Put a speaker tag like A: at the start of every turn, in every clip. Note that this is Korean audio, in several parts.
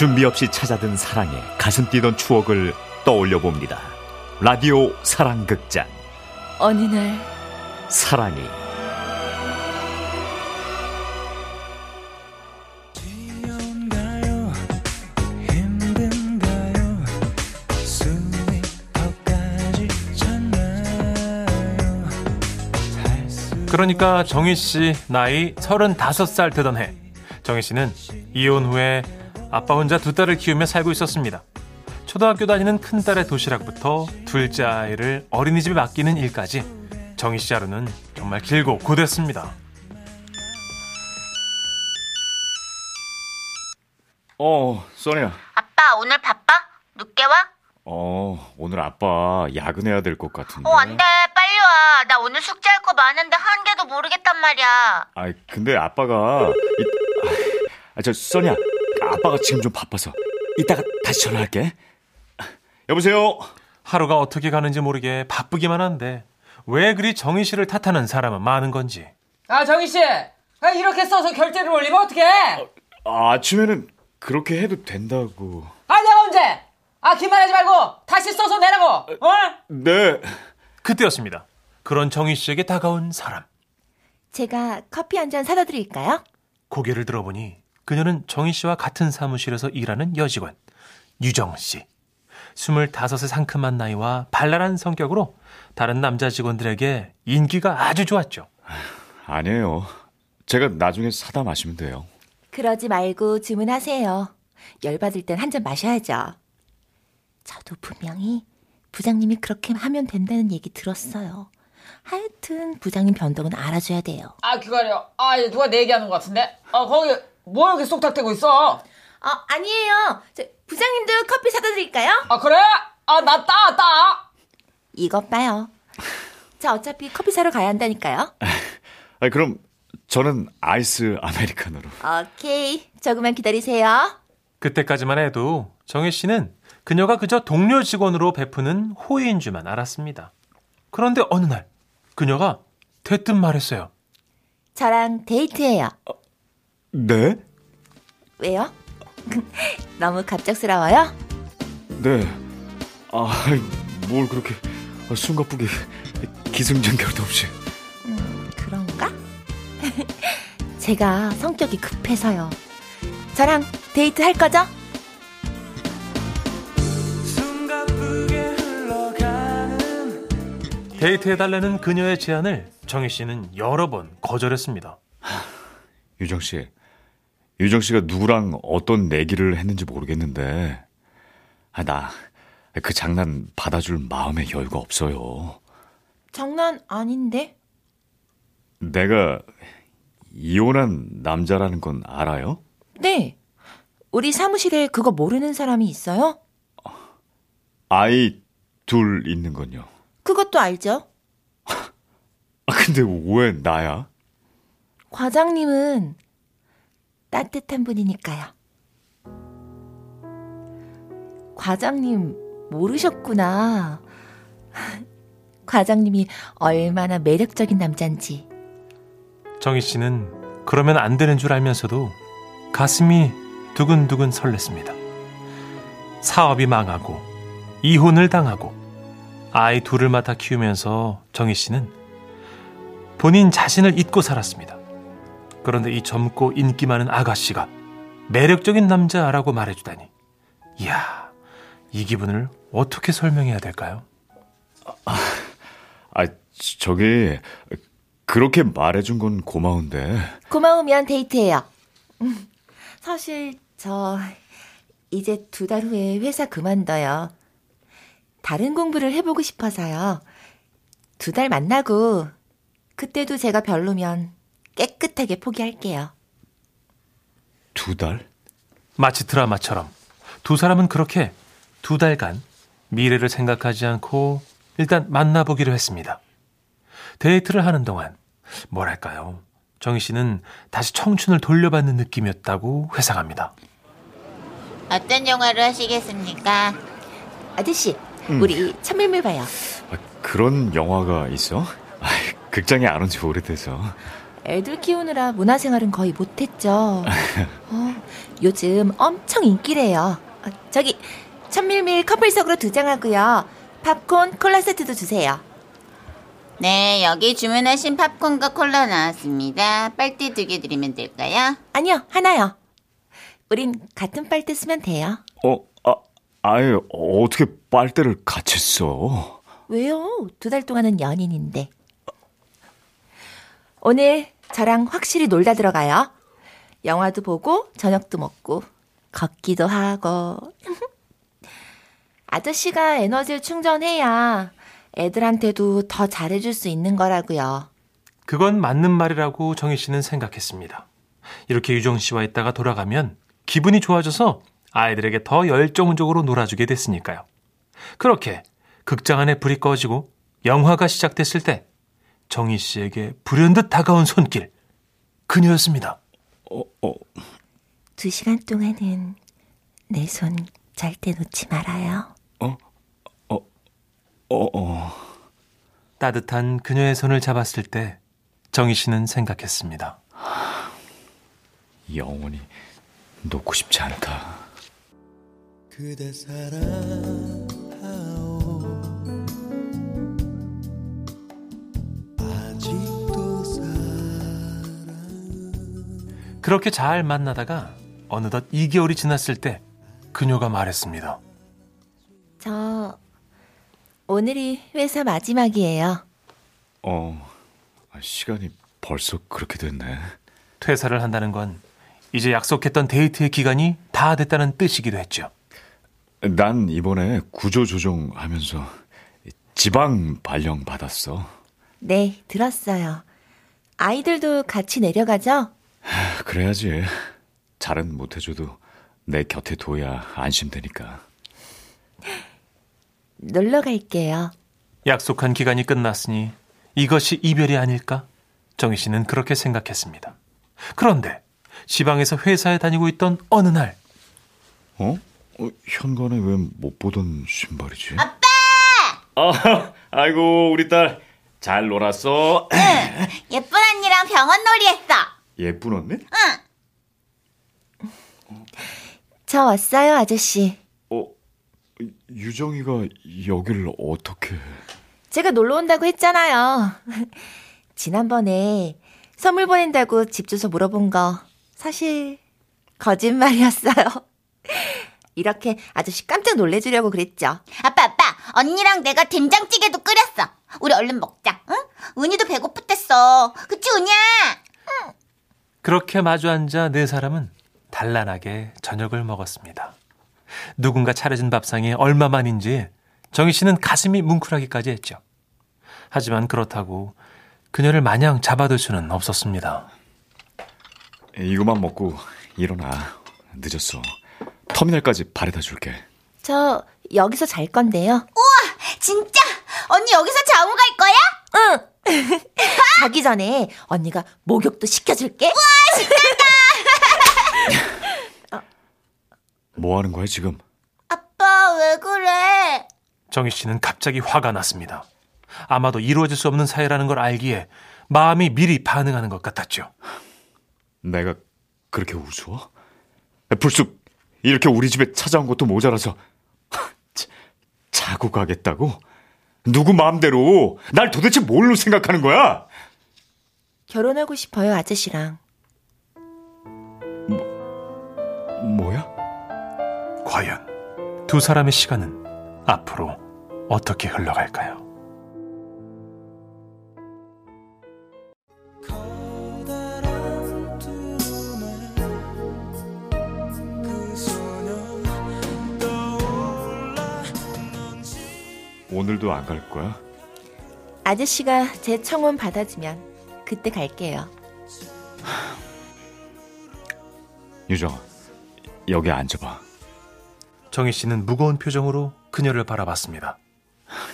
A: 준비 없이 찾아든 사랑에 가슴 뛰던 추억을 떠올려 봅니다. 라디오 사랑극장.
B: 어느 날?
A: 사랑이.
C: 그러니까 정희 씨 나이 35살 되던 해. 정희 씨는 이혼 후에 아빠 혼자 두 딸을 키우며 살고 있었습니다. 초등학교 다니는 큰딸의 도시락부터 둘째 아이를 어린이집에 맡기는 일까지 정희 씨 하루는 정말 길고 고됐습니다.
A: 어, 써니야.
D: 아빠 오늘 바빠? 늦게 와?
A: 어, 오늘 아빠 야근해야 될 것 같은데.
D: 어 안 돼 빨리 와. 나 오늘 숙제할 거 많은데 한 개도 모르겠단 말이야.
A: 아, 근데 아빠가 이, 아, 저 써니야. 아빠가 지금 좀 바빠서 이따가 다시 전화할게. 여보세요.
C: 하루가 어떻게 가는지 모르게 바쁘기만 한데 왜 그리 정희 씨를 탓하는 사람은 많은 건지
E: 아 정희 씨, 아, 이렇게 써서 결제를 올리면 어떡해?
A: 아, 아침에는 그렇게 해도 된다고.
E: 아 내가 언제? 아 기만하지 말고 다시 써서 내라고. 어?
A: 네.
C: 그때였습니다. 그런 정희 씨에게 다가온 사람
B: 제가 커피 한 잔 사다 드릴까요?
C: 고개를 들어보니 그녀는 정희 씨와 같은 사무실에서 일하는 여직원 유정 씨. 25의 상큼한 나이와 발랄한 성격으로 다른 남자 직원들에게 인기가 아주 좋았죠.
A: 아니에요. 제가 나중에 사다 마시면 돼요.
B: 그러지 말고 주문하세요. 열받을 땐 한 잔 마셔야죠. 저도 분명히 부장님이 그렇게 하면 된다는 얘기 들었어요. 하여튼 부장님 변덕은 알아줘야 돼요.
E: 아 기다려. 아 이제 누가 내 얘기하는 것 같은데? 아 거기 뭐 이렇게 쏙닥대고 있어?
B: 어, 아니에요. 저, 부장님도 커피 사다 드릴까요?
E: 아 그래? 아 나 따 따.
B: 이것 봐요. 저 어차피 커피 사러 가야 한다니까요.
A: 아, 그럼 저는 아이스 아메리카노로.
B: 오케이. 조금만 기다리세요.
C: 그때까지만 해도 정혜 씨는 그녀가 그저 동료 직원으로 베푸는 호의인 줄만 알았습니다. 그런데 어느 날 그녀가 대뜸 말했어요.
B: 저랑 데이트해요.
A: 네?
B: 왜요? 너무 갑작스러워요?
A: 네. 아, 뭘 그렇게 숨가쁘게 기승전결도 없이.
B: 그런가? 제가 성격이 급해서요. 저랑 데이트 할 거죠?
F: 숨가쁘게 흘러가는
C: 데이트해달라는 그녀의 제안을 정혜 씨는 여러 번 거절했습니다.
A: 유정 씨. 유정 씨가 누구랑 어떤 내기를 했는지 모르겠는데, 아, 나, 그 장난 받아줄 마음의 여유가 없어요.
B: 장난 아닌데?
A: 내가 이혼한 남자라는 건 알아요?
B: 네. 우리 사무실에 그거 모르는 사람이 있어요?
A: 아이 둘 있는 건요.
B: 그것도 알죠?
A: 아, 근데 왜 나야?
B: 과장님은 따뜻한 분이니까요. 과장님 모르셨구나. 과장님이 얼마나 매력적인 남잔지.
C: 정희 씨는 그러면 안 되는 줄 알면서도 가슴이 두근두근 설렜습니다. 사업이 망하고 이혼을 당하고 아이 둘을 맡아 키우면서 정희 씨는 본인 자신을 잊고 살았습니다. 그런데 이 젊고 인기 많은 아가씨가 매력적인 남자라고 말해주다니. 이야, 이 기분을 어떻게 설명해야 될까요?
A: 아, 저기, 그렇게 말해준 건 고마운데.
B: 고마우면 데이트해요. 음, 사실 저 이제 두 달 후에 회사 그만둬요. 다른 공부를 해보고 싶어서요. 두 달 만나고 그때도 제가 별로면 깨끗하게 포기할게요.
A: 두 달?
C: 마치 드라마처럼 두 사람은 그렇게 두 달간 미래를 생각하지 않고 일단 만나보기로 했습니다. 데이트를 하는 동안 뭐랄까요? 정희 씨는 다시 청춘을 돌려받는 느낌이었다고 회상합니다.
D: 어떤 영화를 하시겠습니까?
B: 아저씨, 우리 천밀밀 봐요.
A: 아, 그런 영화가 있어? 아, 극장에 안 온 지 오래돼서.
B: 애들 키우느라 문화생활은 거의 못했죠. 어, 요즘 엄청 인기래요. 아, 저기 천밀밀 커플석으로 두 장 하고요. 팝콘, 콜라 세트도 주세요.
D: 네, 여기 주문하신 팝콘과 콜라 나왔습니다. 빨대 두 개 드리면 될까요?
B: 아니요, 하나요. 우린 같은 빨대 쓰면 돼요.
A: 어, 아, 아예 어떻게 빨대를 같이 써?
B: 왜요? 두 달 동안은 연인인데. 오늘 저랑 확실히 놀다 들어가요. 영화도 보고 저녁도 먹고 걷기도 하고. 아저씨가 에너지를 충전해야 애들한테도 더 잘해줄 수 있는 거라고요.
C: 그건 맞는 말이라고 정희 씨는 생각했습니다. 이렇게 유정 씨와 있다가 돌아가면 기분이 좋아져서 아이들에게 더 열정적으로 놀아주게 됐으니까요. 그렇게 극장 안에 불이 꺼지고 영화가 시작됐을 때 정희 씨에게 불현듯 다가온 손길 그녀였습니다.
A: 어, 어,
B: 두 시간 동안은 내손 절대 놓지 말아요.
A: 어, 어.
C: 따뜻한 그녀의 손을 잡았을 때 정희 씨는 생각했습니다.
A: 영원히 놓고 싶지 않다.
F: 그대 사랑
C: 그렇게 잘 만나다가 어느덧 2개월이 지났을 때 그녀가 말했습니다.
B: 저 오늘이 회사 마지막이에요.
A: 어, 시간이 벌써 그렇게 됐네.
C: 퇴사를 한다는 건 이제 약속했던 데이트의 기간이 다 됐다는 뜻이기도 했죠.
A: 난 이번에 구조조정 하면서 지방 발령 받았어.
B: 네, 들었어요. 아이들도 같이 내려가죠?
A: 그래야지. 잘은 못해줘도 내 곁에 둬야 안심되니까.
B: 놀러 갈게요.
C: 약속한 기간이 끝났으니 이것이 이별이 아닐까? 정희 씨는 그렇게 생각했습니다. 그런데 지방에서 회사에 다니고 있던 어느 날
A: 어? 어, 현관에 왜 못 보던 신발이지?
D: 아빠!
A: 아, 아이고 우리 딸 잘 놀았어.
D: 예쁜 언니랑 병원 놀이 했어.
A: 예쁜 언니?
B: 저 왔어요, 아저씨.
A: 어, 유정이가 여기를 어떻게?
B: 제가 놀러 온다고 했잖아요. 지난번에 선물 보낸다고 집 주소 물어본 거 사실 거짓말이었어요. 이렇게 아저씨 깜짝 놀래주려고 그랬죠.
D: 아빠, 아빠, 언니랑 내가 된장찌개도 끓였어. 우리 얼른 먹자, 응? 은희도 배고프댔어. 그치, 은희야?
C: 그렇게 마주 앉아 네 사람은 단란하게 저녁을 먹었습니다. 누군가 차려준 밥상에 얼마만인지 정희 씨는 가슴이 뭉클하기까지 했죠. 하지만 그렇다고 그녀를 마냥 잡아둘 수는 없었습니다.
A: 이거만 먹고 일어나. 늦었어. 터미널까지 바래다 줄게.
B: 저 여기서 잘 건데요.
D: 진짜? 언니 여기서 자고 갈 거야?
B: 응. 자기 전에 언니가 목욕도 시켜줄게.
A: 뭐 하는 거야 지금?
D: 아빠, 왜 그래?
C: 정희 씨는 갑자기 화가 났습니다. 아마도 이루어질 수 없는 사이라는 걸 알기에 마음이 미리 반응하는 것 같았죠.
A: 내가 그렇게 우스워? 불쑥 이렇게 우리 집에 찾아온 것도 모자라서 자- 자고 가겠다고? 누구 마음대로 날 도대체 뭘로 생각하는 거야?
B: 결혼하고 싶어요, 아저씨랑.
A: 뭐야?
C: 과연 두 사람의 시간은 앞으로 어떻게 흘러갈까요?
A: 오늘도 안 갈 거야?
B: 아저씨가 제 청혼 받아주면 그때 갈게요.
A: 유정아, 여기 앉아봐.
C: 정희 씨는 무거운 표정으로 그녀를 바라봤습니다.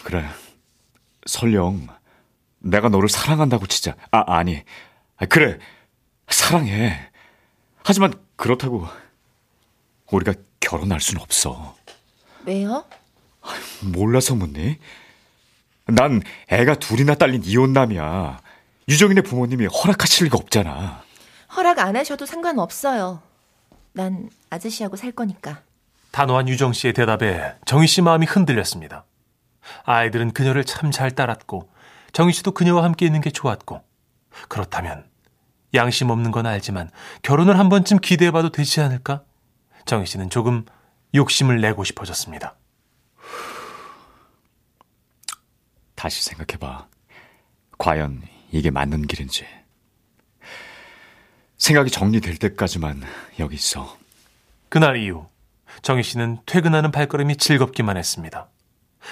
A: 그래. 설령 내가 너를 사랑한다고 치자. 아, 아니. 아, 그래. 사랑해. 하지만 그렇다고 우리가 결혼할 순 없어.
B: 왜요?
A: 몰라서 묻니? 난 애가 둘이나 딸린 이혼남이야. 유정이네 부모님이 허락하실 리가 없잖아.
B: 허락 안 하셔도 상관없어요. 난 아저씨하고 살 거니까.
C: 단호한 유정 씨의 대답에 정희 씨 마음이 흔들렸습니다. 아이들은 그녀를 참 잘 따랐고 정희 씨도 그녀와 함께 있는 게 좋았고 그렇다면 양심 없는 건 알지만 결혼을 한 번쯤 기대해봐도 되지 않을까? 정희 씨는 조금 욕심을 내고 싶어졌습니다.
A: 다시 생각해봐. 과연 이게 맞는 길인지. 생각이 정리될 때까지만 여기 있어.
C: 그날 이후 정희 씨는 퇴근하는 발걸음이 즐겁기만 했습니다.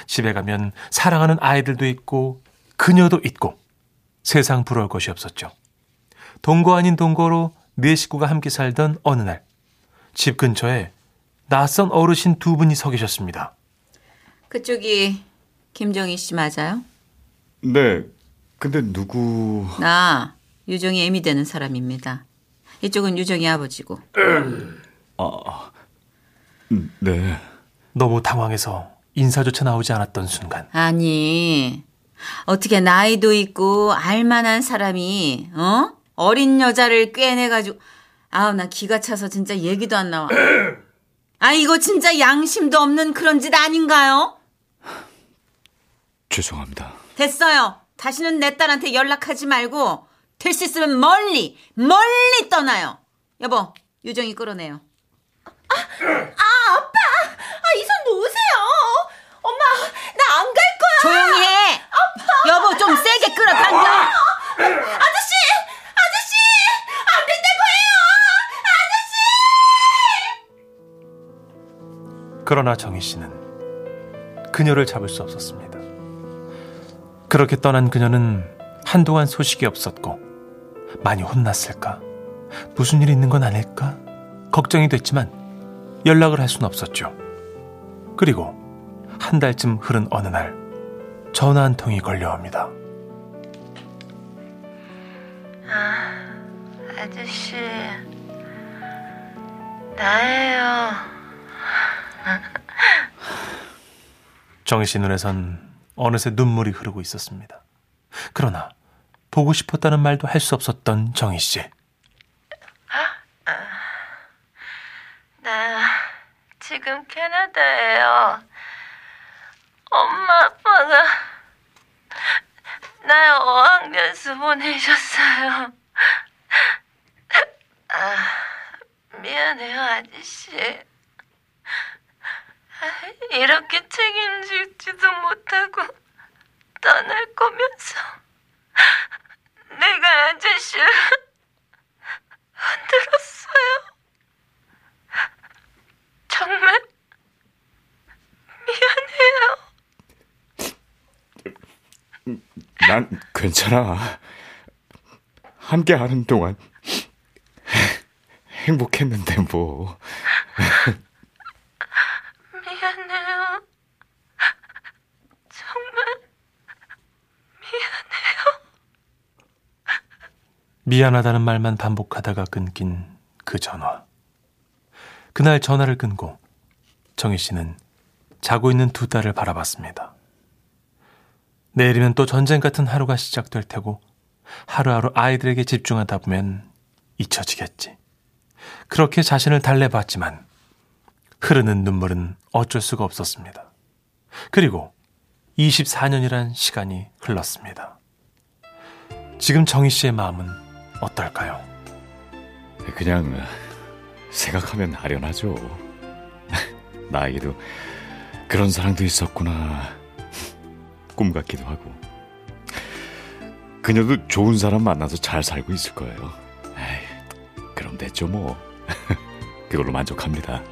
C: 집에 가면 사랑하는 아이들도 있고 그녀도 있고 세상 부러울 것이 없었죠. 동거 아닌 동거로 네 식구가 함께 살던 어느 날 집 근처에 낯선 어르신 두 분이 서 계셨습니다.
G: 그쪽이 김정희 씨 맞아요?
A: 네. 근데 누구...
G: 나 유정이 애미 되는 사람입니다. 이쪽은 유정이 아버지고.
A: 음, 네.
C: 너무 당황해서 인사조차 나오지 않았던 순간
G: 아니 어떻게 나이도 있고 알만한 사람이 어 어린 여자를 꿰내가지고 아우 나 기가 차서 진짜 얘기도 안 나와. 아 이거 진짜 양심도 없는 그런 짓 아닌가요?
A: 죄송합니다.
G: 됐어요. 다시는 내 딸한테 연락하지 말고 될 수 있으면 멀리 멀리 떠나요. 여보 유정이 끌어내요.
B: 아, 이손 놓으세요. 엄마, 나 안 갈 거야.
G: 조용히 해. 여보 좀 세게 끌어 당겨.
B: 아저씨! 아저씨! 안 된다고 해요!
C: 그러나 정희 씨는 그녀를 잡을 수 없었습니다. 그렇게 떠난 그녀는 한동안 소식이 없었고 많이 혼났을까? 무슨 일이 있는 건 아닐까? 걱정이 됐지만 연락을 할 수는 없었죠. 그리고 한 달쯤 흐른 어느 날 전화 한 통이 걸려옵니다.
B: 아저씨, 나예요.
C: 정희 씨 눈에선 어느새 눈물이 흐르고 있었습니다. 그러나 보고 싶었다는 말도 할 수 없었던 정희 씨.
B: 나 지금 캐나다예요. 엄마 아빠가 날 어학연수 보내셨어요. 아, 미안해요, 아저씨. 아, 이렇게 책임지지도 못하고 떠날 거면서 내가 아저씨를 흔들었어요. 정말 미안해요.
A: 난 괜찮아. 함께 하는 동안 행복했는데 뭐.
B: 미안해요. 정말
C: 미안하다는 말만 반복하다가 끊긴 그 전화. 그날 전화를 끊고 정희 씨는 자고 있는 두 딸을 바라봤습니다. 내일이면 또 전쟁 같은 하루가 시작될 테고 하루하루 아이들에게 집중하다 보면 잊혀지겠지. 그렇게 자신을 달래봤지만 흐르는 눈물은 어쩔 수가 없었습니다. 그리고 24년이란 시간이 흘렀습니다. 지금 정희 씨의 마음은 어떨까요?
A: 그냥 생각하면 아련하죠. 나에게도 그런 사랑도 있었구나. 꿈 같기도 하고. 그녀도 좋은 사람 만나서 잘 살고 있을 거예요. 에이, 그럼 됐죠 뭐. 그걸로 만족합니다.